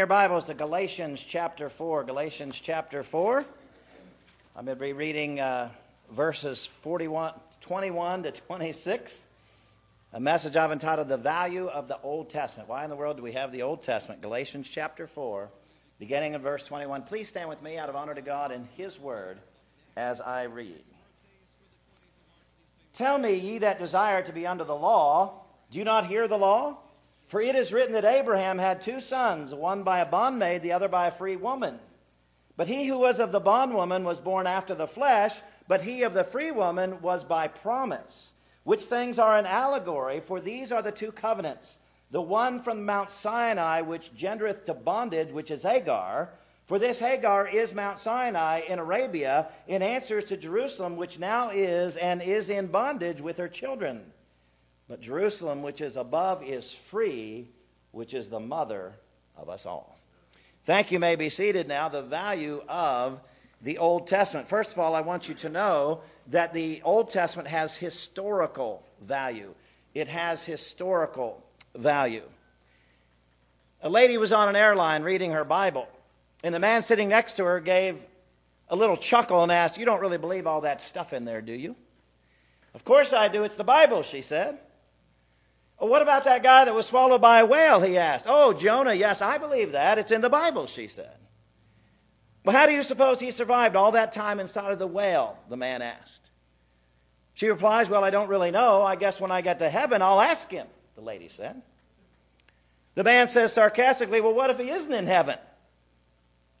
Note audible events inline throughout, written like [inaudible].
Your Bibles to Galatians chapter 4. Galatians chapter 4. I'm going to be reading uh, verses 41, 21 to 26. A message I've entitled The Value of the Old Testament. Why in the world do we have the Old Testament? Galatians chapter 4, beginning in verse 21. Please stand with me out of honor to God and His Word as I read. Tell me, ye that desire to be under the law, do you not hear the law? For it is written that Abraham had two sons, one by a bondmaid, the other by a free woman. But he who was of the bondwoman was born after the flesh, but he of the free woman was by promise. Which things are an allegory, for these are the two covenants. The one from Mount Sinai, which gendereth to bondage, which is Hagar. For this Hagar is Mount Sinai in Arabia, in answers to Jerusalem, which now is and is in bondage with her children. But Jerusalem, which is above, is free, which is the mother of us all. Thank you. May be seated now. The value of the Old Testament. First of all, I want you to know that the Old Testament has historical value. It has historical value. A lady was on an airline reading her Bible, and the man sitting next to her gave a little chuckle and asked, You don't really believe all that stuff in there, do you? Of course I do. It's the Bible, she said. What about that guy that was swallowed by a whale? He asked. Oh, Jonah, yes, I believe that. It's in the Bible, she said. Well, how do you suppose he survived all that time inside of the whale? The man asked. She replies, Well, I don't really know. I guess when I get to heaven, I'll ask him, the lady said. The man says sarcastically, Well, what if he isn't in heaven?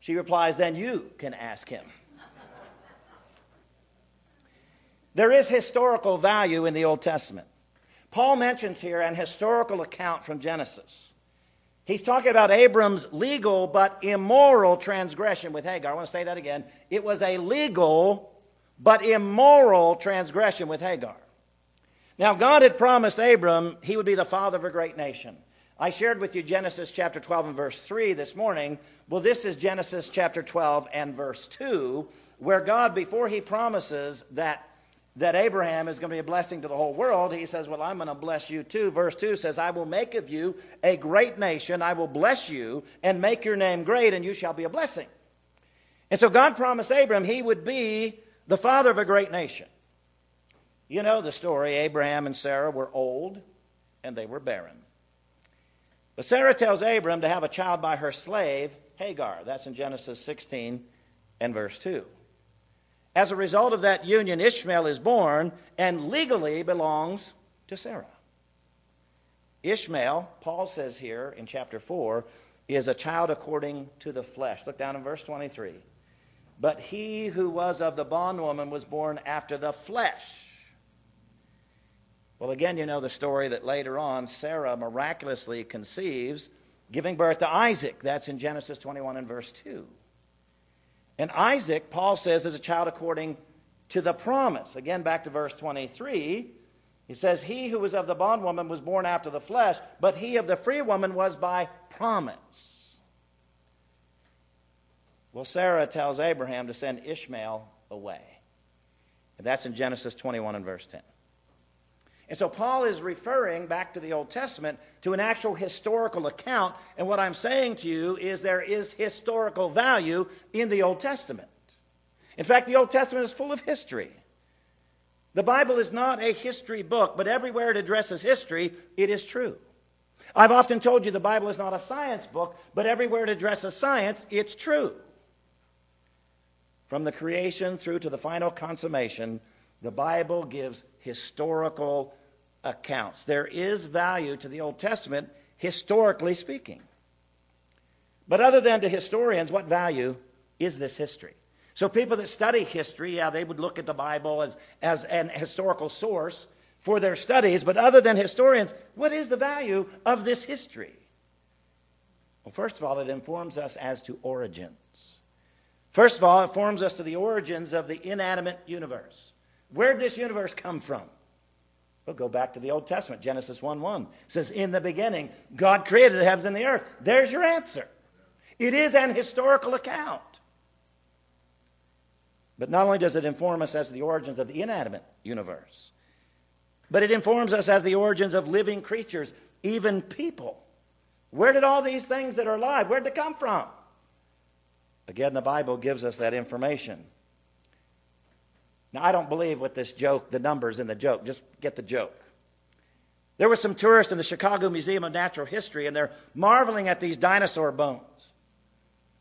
She replies, Then you can ask him. there is historical value in the Old Testament. Paul mentions here an historical account from Genesis. He's talking about Abram's legal but immoral transgression with Hagar. I want to say that again. It was a legal but immoral transgression with Hagar. Now, God had promised Abram he would be the father of a great nation. I shared with you Genesis chapter 12 and verse 3 this morning. Well, this is Genesis chapter 12 and verse 2, where God, before he promises that that Abraham is going to be a blessing to the whole world, he says, Well, I'm going to bless you too. Verse 2 says, I will make of you a great nation. I will bless you and make your name great, and you shall be a blessing. And so God promised Abraham he would be the father of a great nation. You know the story. Abraham and Sarah were old and they were barren. But Sarah tells Abram to have a child by her slave, Hagar. That's in Genesis 16 and verse 2. As a result of that union, Ishmael is born and legally belongs to Sarah. Ishmael, Paul says here in chapter 4, is a child according to the flesh. Look down in verse 23. But he who was of the bondwoman was born after the flesh. Well, again, you know the story that later on Sarah miraculously conceives, giving birth to Isaac. That's in Genesis 21 and verse 2. And Isaac, Paul says, is a child according to the promise. Again, back to verse 23. He says, He who was of the bondwoman was born after the flesh, but he of the free woman was by promise. Well, Sarah tells Abraham to send Ishmael away. And that's in Genesis 21 and verse 10. And so Paul is referring back to the Old Testament to an actual historical account. And what I'm saying to you is there is historical value in the Old Testament. In fact, the Old Testament is full of history. The Bible is not a history book, but everywhere it addresses history, it is true. I've often told you the Bible is not a science book, but everywhere it addresses science, it's true. From the creation through to the final consummation, the Bible gives historical accounts. There is value to the Old Testament, historically speaking. But other than to historians, what value is this history? So people that study history, yeah, they would look at the Bible as, as an historical source for their studies, but other than historians, what is the value of this history? Well, first of all, it informs us as to origins. First of all, it informs us to the origins of the inanimate universe. Where did this universe come from? We'll go back to the Old Testament. Genesis 1 1 says, In the beginning, God created the heavens and the earth. There's your answer. It is an historical account. But not only does it inform us as the origins of the inanimate universe, but it informs us as the origins of living creatures, even people. Where did all these things that are alive, where did they come from? Again, the Bible gives us that information. Now, I don't believe with this joke, the numbers in the joke. Just get the joke. There were some tourists in the Chicago Museum of Natural History, and they're marveling at these dinosaur bones.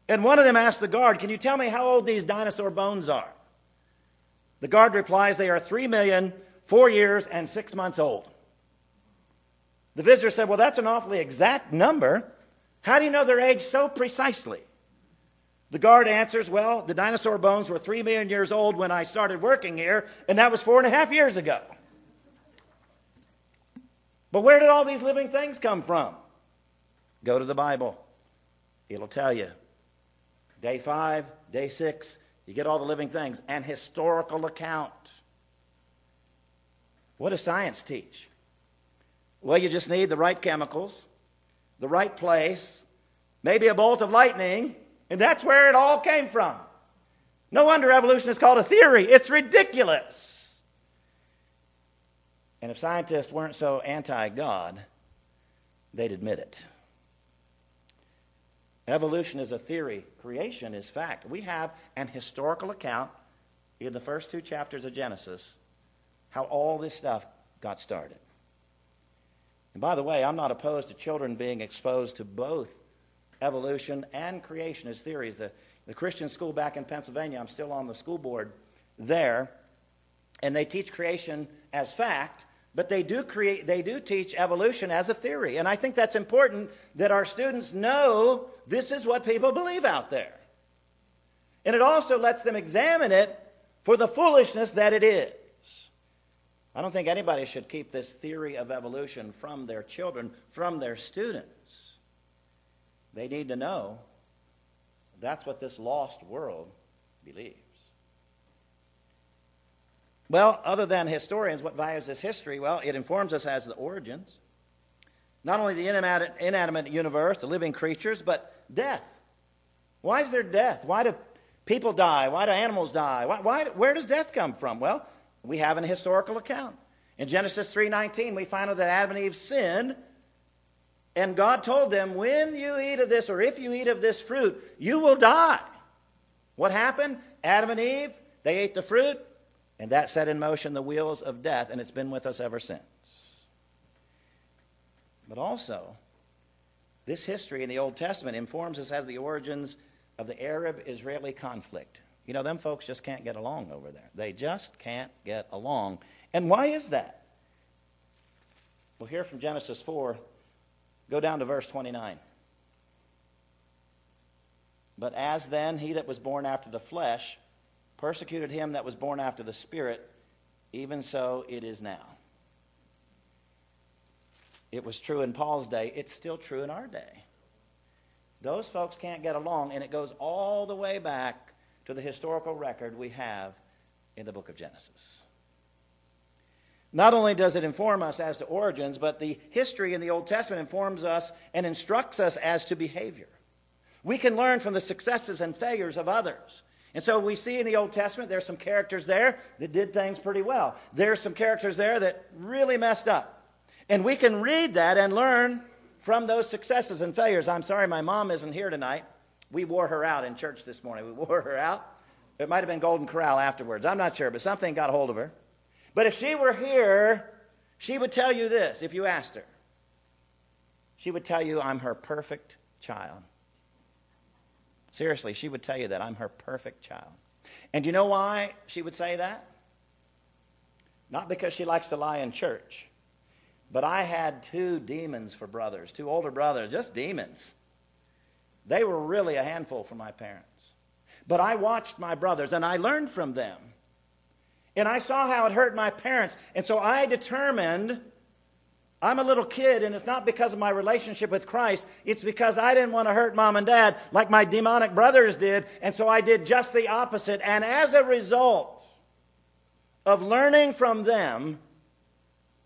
And one of them asked the guard, Can you tell me how old these dinosaur bones are? The guard replies, They are three million, four years, and six months old. The visitor said, Well, that's an awfully exact number. How do you know their age so precisely? The guard answers, Well, the dinosaur bones were three million years old when I started working here, and that was four and a half years ago. But where did all these living things come from? Go to the Bible. It'll tell you. Day five, day six, you get all the living things. An historical account. What does science teach? Well, you just need the right chemicals, the right place, maybe a bolt of lightning, and that's where it all came from. No wonder evolution is called a theory. It's ridiculous. And if scientists weren't so anti God, they'd admit it. Evolution is a theory, creation is fact. We have an historical account in the first two chapters of Genesis how all this stuff got started. And by the way, I'm not opposed to children being exposed to both evolution and creation as theories. The, the Christian school back in Pennsylvania, I'm still on the school board there, and they teach creation as fact, but they do create they do teach evolution as a theory. And I think that's important that our students know this is what people believe out there. And it also lets them examine it for the foolishness that it is. I don't think anybody should keep this theory of evolution from their children, from their students. They need to know that's what this lost world believes. Well, other than historians, what values this history? Well, it informs us as the origins. Not only the inanimate, universe, the living creatures, but death. Why is there death? Why do people die? Why do animals die? Why, why, where does death come from? Well, we have an historical account. In Genesis 3:19, we find out that Adam and Eve sinned and God told them, When you eat of this, or if you eat of this fruit, you will die. What happened? Adam and Eve, they ate the fruit, and that set in motion the wheels of death, and it's been with us ever since. But also, this history in the Old Testament informs us as the origins of the Arab Israeli conflict. You know, them folks just can't get along over there. They just can't get along. And why is that? We'll hear from Genesis 4 Go down to verse 29. But as then he that was born after the flesh persecuted him that was born after the Spirit, even so it is now. It was true in Paul's day, it's still true in our day. Those folks can't get along, and it goes all the way back to the historical record we have in the book of Genesis. Not only does it inform us as to origins, but the history in the Old Testament informs us and instructs us as to behavior. We can learn from the successes and failures of others. And so we see in the Old Testament there's some characters there that did things pretty well. There's some characters there that really messed up. And we can read that and learn from those successes and failures. I'm sorry my mom isn't here tonight. We wore her out in church this morning. We wore her out. It might have been Golden Corral afterwards. I'm not sure, but something got hold of her. But if she were here, she would tell you this if you asked her. She would tell you, I'm her perfect child. Seriously, she would tell you that. I'm her perfect child. And you know why she would say that? Not because she likes to lie in church, but I had two demons for brothers, two older brothers, just demons. They were really a handful for my parents. But I watched my brothers and I learned from them. And I saw how it hurt my parents. And so I determined I'm a little kid, and it's not because of my relationship with Christ. It's because I didn't want to hurt mom and dad like my demonic brothers did. And so I did just the opposite. And as a result of learning from them,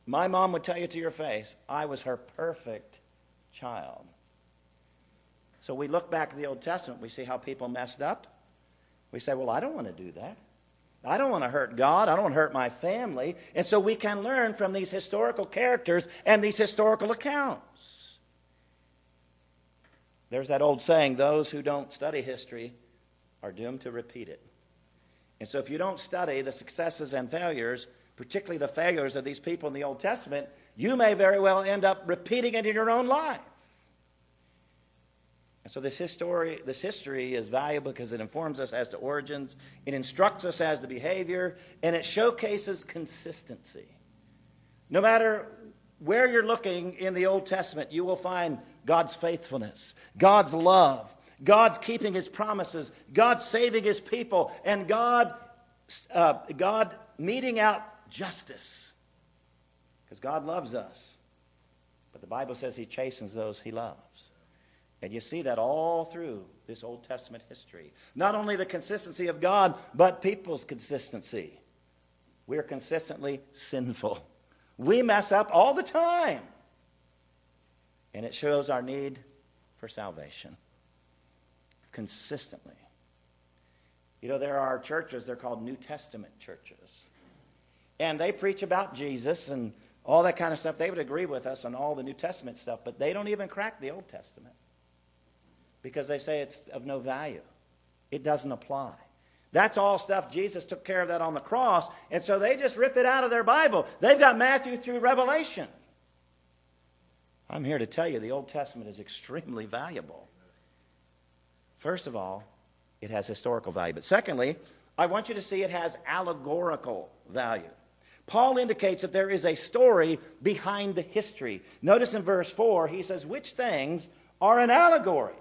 my mom would tell you to your face, I was her perfect child. So we look back at the Old Testament, we see how people messed up. We say, well, I don't want to do that. I don't want to hurt God. I don't want to hurt my family. And so we can learn from these historical characters and these historical accounts. There's that old saying those who don't study history are doomed to repeat it. And so if you don't study the successes and failures, particularly the failures of these people in the Old Testament, you may very well end up repeating it in your own life. And so this history, this history is valuable because it informs us as to origins, it instructs us as to behavior, and it showcases consistency. No matter where you're looking in the Old Testament, you will find God's faithfulness, God's love, God's keeping His promises, God saving His people, and God, uh, God meting out justice. Because God loves us. But the Bible says He chastens those He loves. And you see that all through this Old Testament history. Not only the consistency of God, but people's consistency. We're consistently sinful. We mess up all the time. And it shows our need for salvation. Consistently. You know, there are churches, they're called New Testament churches. And they preach about Jesus and all that kind of stuff. They would agree with us on all the New Testament stuff, but they don't even crack the Old Testament because they say it's of no value. It doesn't apply. That's all stuff. Jesus took care of that on the cross. And so they just rip it out of their Bible. They've got Matthew through Revelation. I'm here to tell you the Old Testament is [laughs] extremely valuable. First of all, it has historical value. But secondly, I want you to see it has allegorical value. Paul indicates that there is a story behind the history. Notice in verse 4, he says, Which things are an allegory?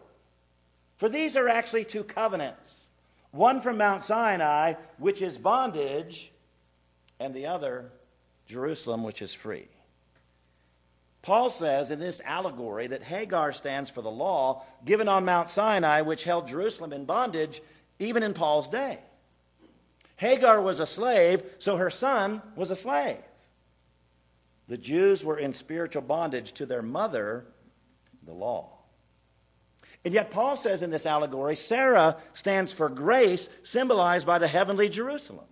For these are actually two covenants one from Mount Sinai, which is bondage, and the other, Jerusalem, which is free. Paul says in this allegory that Hagar stands for the law given on Mount Sinai, which held Jerusalem in bondage even in Paul's day. Hagar was a slave, so her son was a slave. The Jews were in spiritual bondage to their mother, the law. And yet, Paul says in this allegory, Sarah stands for grace, symbolized by the heavenly Jerusalem.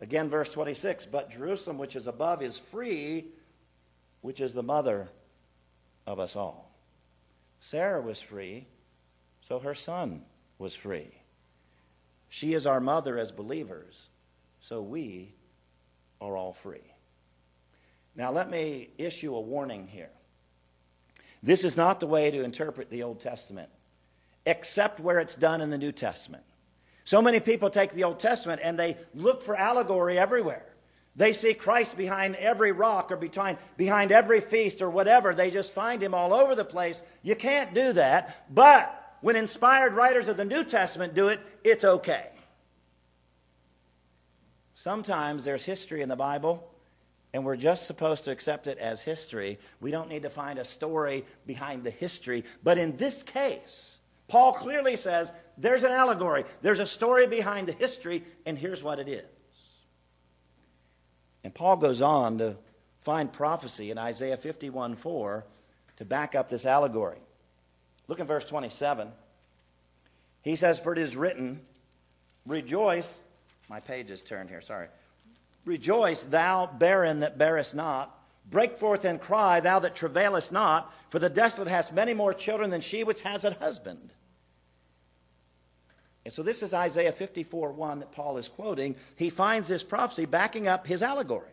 Again, verse 26 But Jerusalem, which is above, is free, which is the mother of us all. Sarah was free, so her son was free. She is our mother as believers, so we are all free. Now, let me issue a warning here. This is not the way to interpret the Old Testament, except where it's done in the New Testament. So many people take the Old Testament and they look for allegory everywhere. They see Christ behind every rock or behind, behind every feast or whatever. They just find him all over the place. You can't do that. But when inspired writers of the New Testament do it, it's okay. Sometimes there's history in the Bible and we're just supposed to accept it as history. We don't need to find a story behind the history. But in this case, Paul clearly says there's an allegory, there's a story behind the history, and here's what it is. And Paul goes on to find prophecy in Isaiah 51:4 to back up this allegory. Look at verse 27. He says, For it is written, Rejoice. My page is turned here, sorry. Rejoice, thou barren that bearest not. Break forth and cry, thou that travailest not, for the desolate hast many more children than she which has a husband. And so this is Isaiah 54 1 that Paul is quoting. He finds this prophecy backing up his allegory.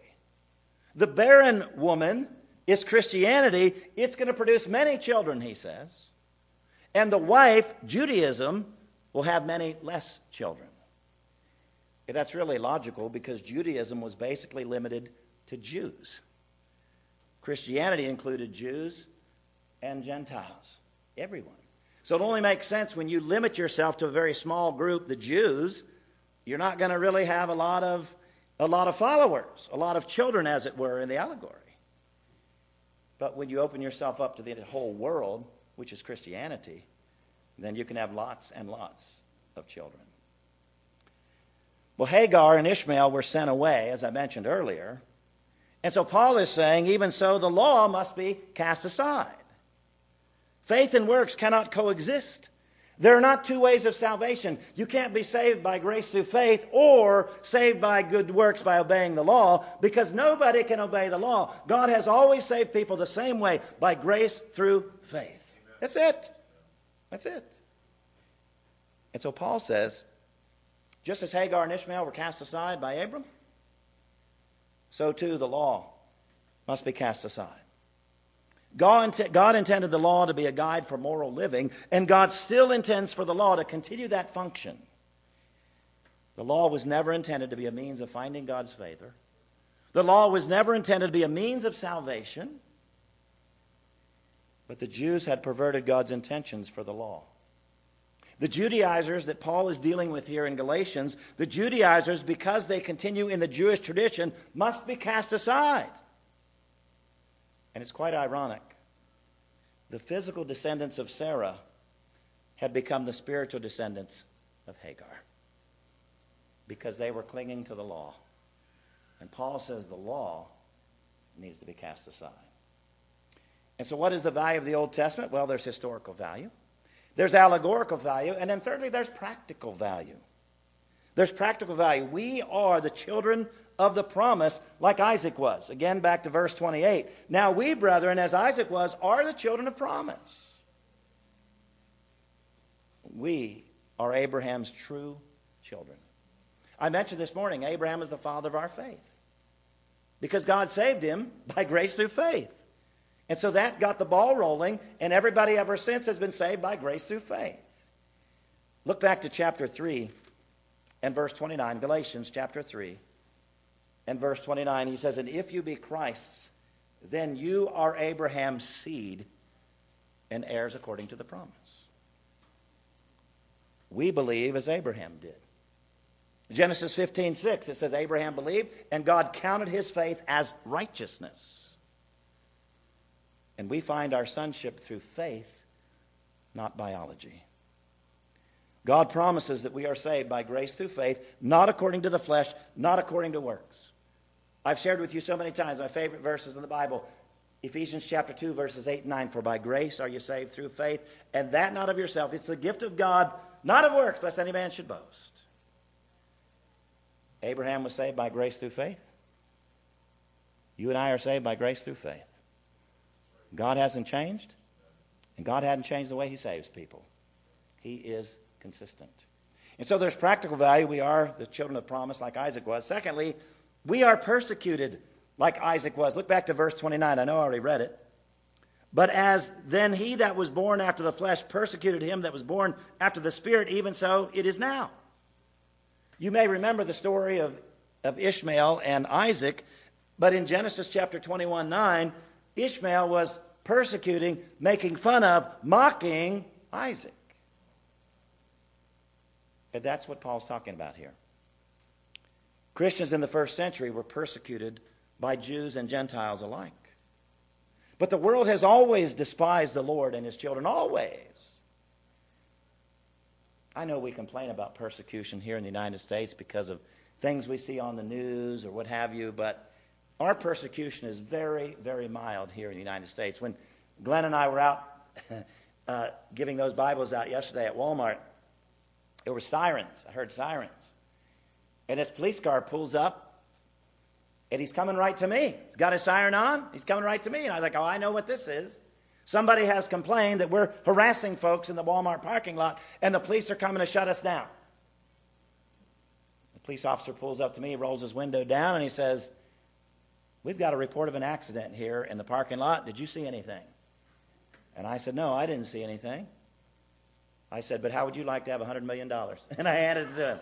The barren woman is Christianity. It's going to produce many children, he says. And the wife, Judaism, will have many less children. That's really logical because Judaism was basically limited to Jews. Christianity included Jews and Gentiles, everyone. So it only makes sense when you limit yourself to a very small group, the Jews, you're not going to really have a lot of a lot of followers, a lot of children as it were in the allegory. But when you open yourself up to the whole world, which is Christianity, then you can have lots and lots of children. Well, Hagar and Ishmael were sent away, as I mentioned earlier. And so Paul is saying, even so, the law must be cast aside. Faith and works cannot coexist. There are not two ways of salvation. You can't be saved by grace through faith or saved by good works by obeying the law because nobody can obey the law. God has always saved people the same way by grace through faith. That's it. That's it. And so Paul says, just as Hagar and Ishmael were cast aside by Abram, so too the law must be cast aside. God, God, intended the law to be a guide for moral living, and God still intends for the law to continue that function. The law was never intended to be a means of finding God's favor. The law was never intended to be a means of salvation. But the Jews had perverted God's intentions for the law. The Judaizers that Paul is dealing with here in Galatians, the Judaizers, because they continue in the Jewish tradition, must be cast aside. And it's quite ironic. The physical descendants of Sarah had become the spiritual descendants of Hagar because they were clinging to the law. And Paul says the law needs to be cast aside. And so, what is the value of the Old Testament? Well, there's historical value, there's allegorical value, and then thirdly, there's practical value. There's practical value. We are the children of the promise, like Isaac was. Again, back to verse 28. Now we, brethren, as Isaac was, are the children of promise. We are Abraham's true children. I mentioned this morning, Abraham is the father of our faith. Because God saved him by grace through faith. And so that got the ball rolling, and everybody ever since has been saved by grace through faith. Look back to chapter 3 and verse 29, Galatians chapter 3 and verse 29. He says, And if you be Christ's, then you are Abraham's seed and heirs according to the promise. We believe as Abraham did. Genesis 15:6 it says Abraham believed and God counted his faith as righteousness. And we find our sonship through faith, not biology. God promises that we are saved by grace through faith, not according to the flesh, not according to works. I've shared with you so many times my favorite verses in the Bible. Ephesians chapter 2, verses 8 and 9. For by grace are you saved through faith, and that not of yourself. It's the gift of God, not of works, lest any man should boast. Abraham was saved by grace through faith. You and I are saved by grace through faith. God hasn't changed, and God hadn't changed the way He saves people. He is consistent. And so there's practical value. We are the children of promise, like Isaac was. Secondly, we are persecuted, like Isaac was. Look back to verse 29. I know I already read it. But as then he that was born after the flesh persecuted him that was born after the Spirit, even so it is now. You may remember the story of, of Ishmael and Isaac, but in Genesis chapter 21 9, Ishmael was persecuting, making fun of, mocking Isaac. And that's what Paul's talking about here. Christians in the first century were persecuted by Jews and Gentiles alike. But the world has always despised the Lord and his children, always. I know we complain about persecution here in the United States because of things we see on the news or what have you, but our persecution is very, very mild here in the United States. When Glenn and I were out [laughs] uh, giving those Bibles out yesterday at Walmart, there were sirens. I heard sirens. And this police car pulls up, and he's coming right to me. He's got his siren on. He's coming right to me. And I was like, oh, I know what this is. Somebody has complained that we're harassing folks in the Walmart parking lot, and the police are coming to shut us down. The police officer pulls up to me, rolls his window down, and he says, We've got a report of an accident here in the parking lot. Did you see anything? And I said, No, I didn't see anything. I said, But how would you like to have $100 million? [laughs] And I handed it to him.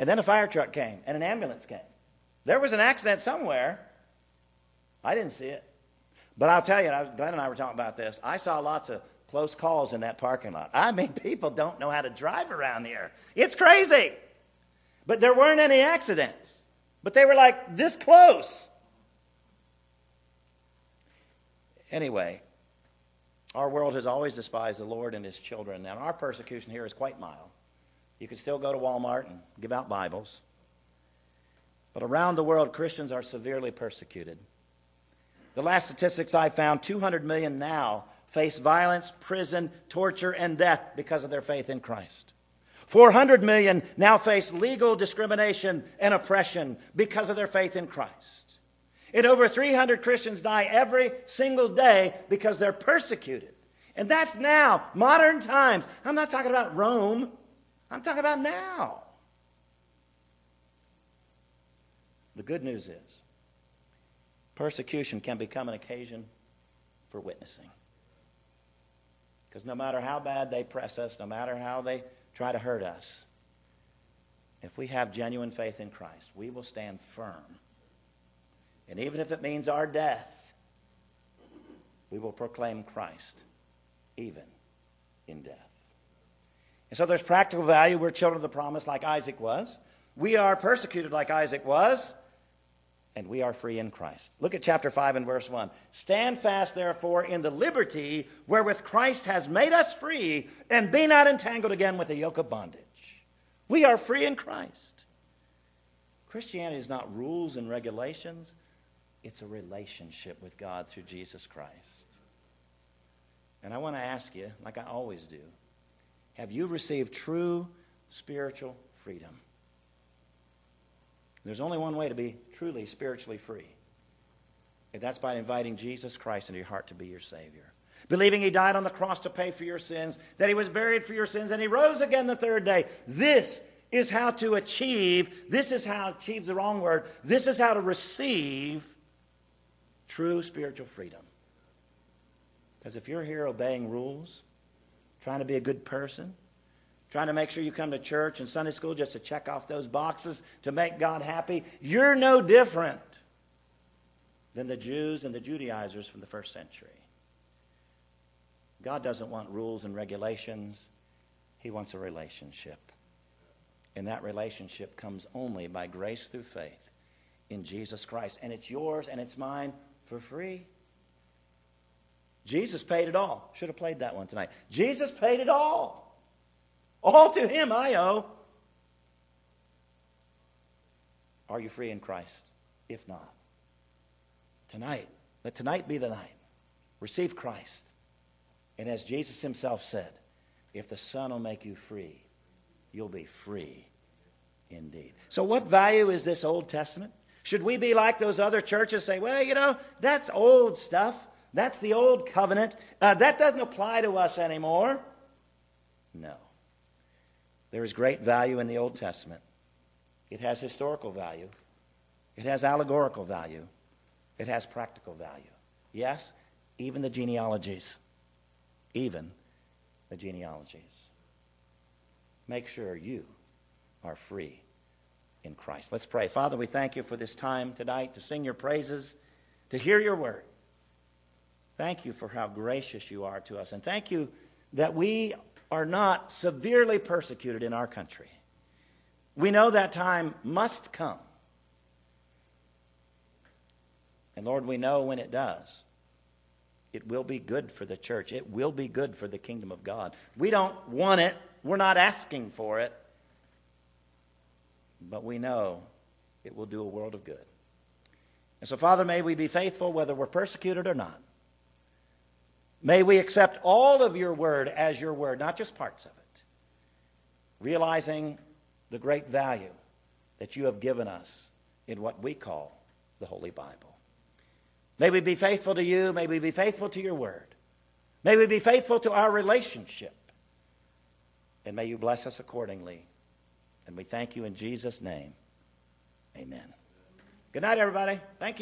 And then a fire truck came and an ambulance came. There was an accident somewhere. I didn't see it. But I'll tell you, Glenn and I were talking about this. I saw lots of close calls in that parking lot. I mean, people don't know how to drive around here. It's crazy. But there weren't any accidents. But they were like this close. Anyway, our world has always despised the Lord and his children, and our persecution here is quite mild. You can still go to Walmart and give out Bibles. But around the world, Christians are severely persecuted. The last statistics I found 200 million now face violence, prison, torture, and death because of their faith in Christ. 400 million now face legal discrimination and oppression because of their faith in Christ. And over 300 Christians die every single day because they're persecuted. And that's now, modern times. I'm not talking about Rome. I'm talking about now. The good news is persecution can become an occasion for witnessing. Because no matter how bad they press us, no matter how they try to hurt us, if we have genuine faith in Christ, we will stand firm. And even if it means our death, we will proclaim Christ, even in death. And so there's practical value. We're children of the promise like Isaac was. We are persecuted like Isaac was and we are free in Christ. Look at chapter 5 and verse 1. Stand fast, therefore, in the liberty wherewith Christ has made us free, and be not entangled again with the yoke of bondage. We are free in Christ. Christianity is not rules and regulations, it's a relationship with God through Jesus Christ. And I want to ask you, like I always do, have you received true spiritual freedom? There's only one way to be truly spiritually free. And that's by inviting Jesus Christ into your heart to be your Savior. Believing He died on the cross to pay for your sins, that He was buried for your sins, and He rose again the third day. This is how to achieve, this is how, achieve's the wrong word, this is how to receive true spiritual freedom. Because if you're here obeying rules, trying to be a good person, trying to make sure you come to church and Sunday school just to check off those boxes to make God happy, you're no different than the Jews and the Judaizers from the first century. God doesn't want rules and regulations, He wants a relationship. And that relationship comes only by grace through faith in Jesus Christ. And it's yours and it's mine for free. Jesus paid it all. Should have played that one tonight. Jesus paid it all. All to him I owe. Are you free in Christ? If not, tonight, let tonight be the night. Receive Christ. And as Jesus himself said, if the Son will make you free, you'll be free indeed. So, what value is this Old Testament? Should we be like those other churches, say, well, you know, that's old stuff. That's the old covenant. Uh, that doesn't apply to us anymore. No. There is great value in the Old Testament. It has historical value, it has allegorical value, it has practical value. Yes, even the genealogies. Even the genealogies. Make sure you are free in Christ. Let's pray. Father, we thank you for this time tonight to sing your praises, to hear your word. Thank you for how gracious you are to us. And thank you that we are not severely persecuted in our country. We know that time must come. And Lord, we know when it does, it will be good for the church. It will be good for the kingdom of God. We don't want it, we're not asking for it, but we know it will do a world of good. And so, Father, may we be faithful whether we're persecuted or not. May we accept all of your word as your word, not just parts of it, realizing the great value that you have given us in what we call the Holy Bible. May we be faithful to you. May we be faithful to your word. May we be faithful to our relationship. And may you bless us accordingly. And we thank you in Jesus' name. Amen. Good night, everybody. Thank you.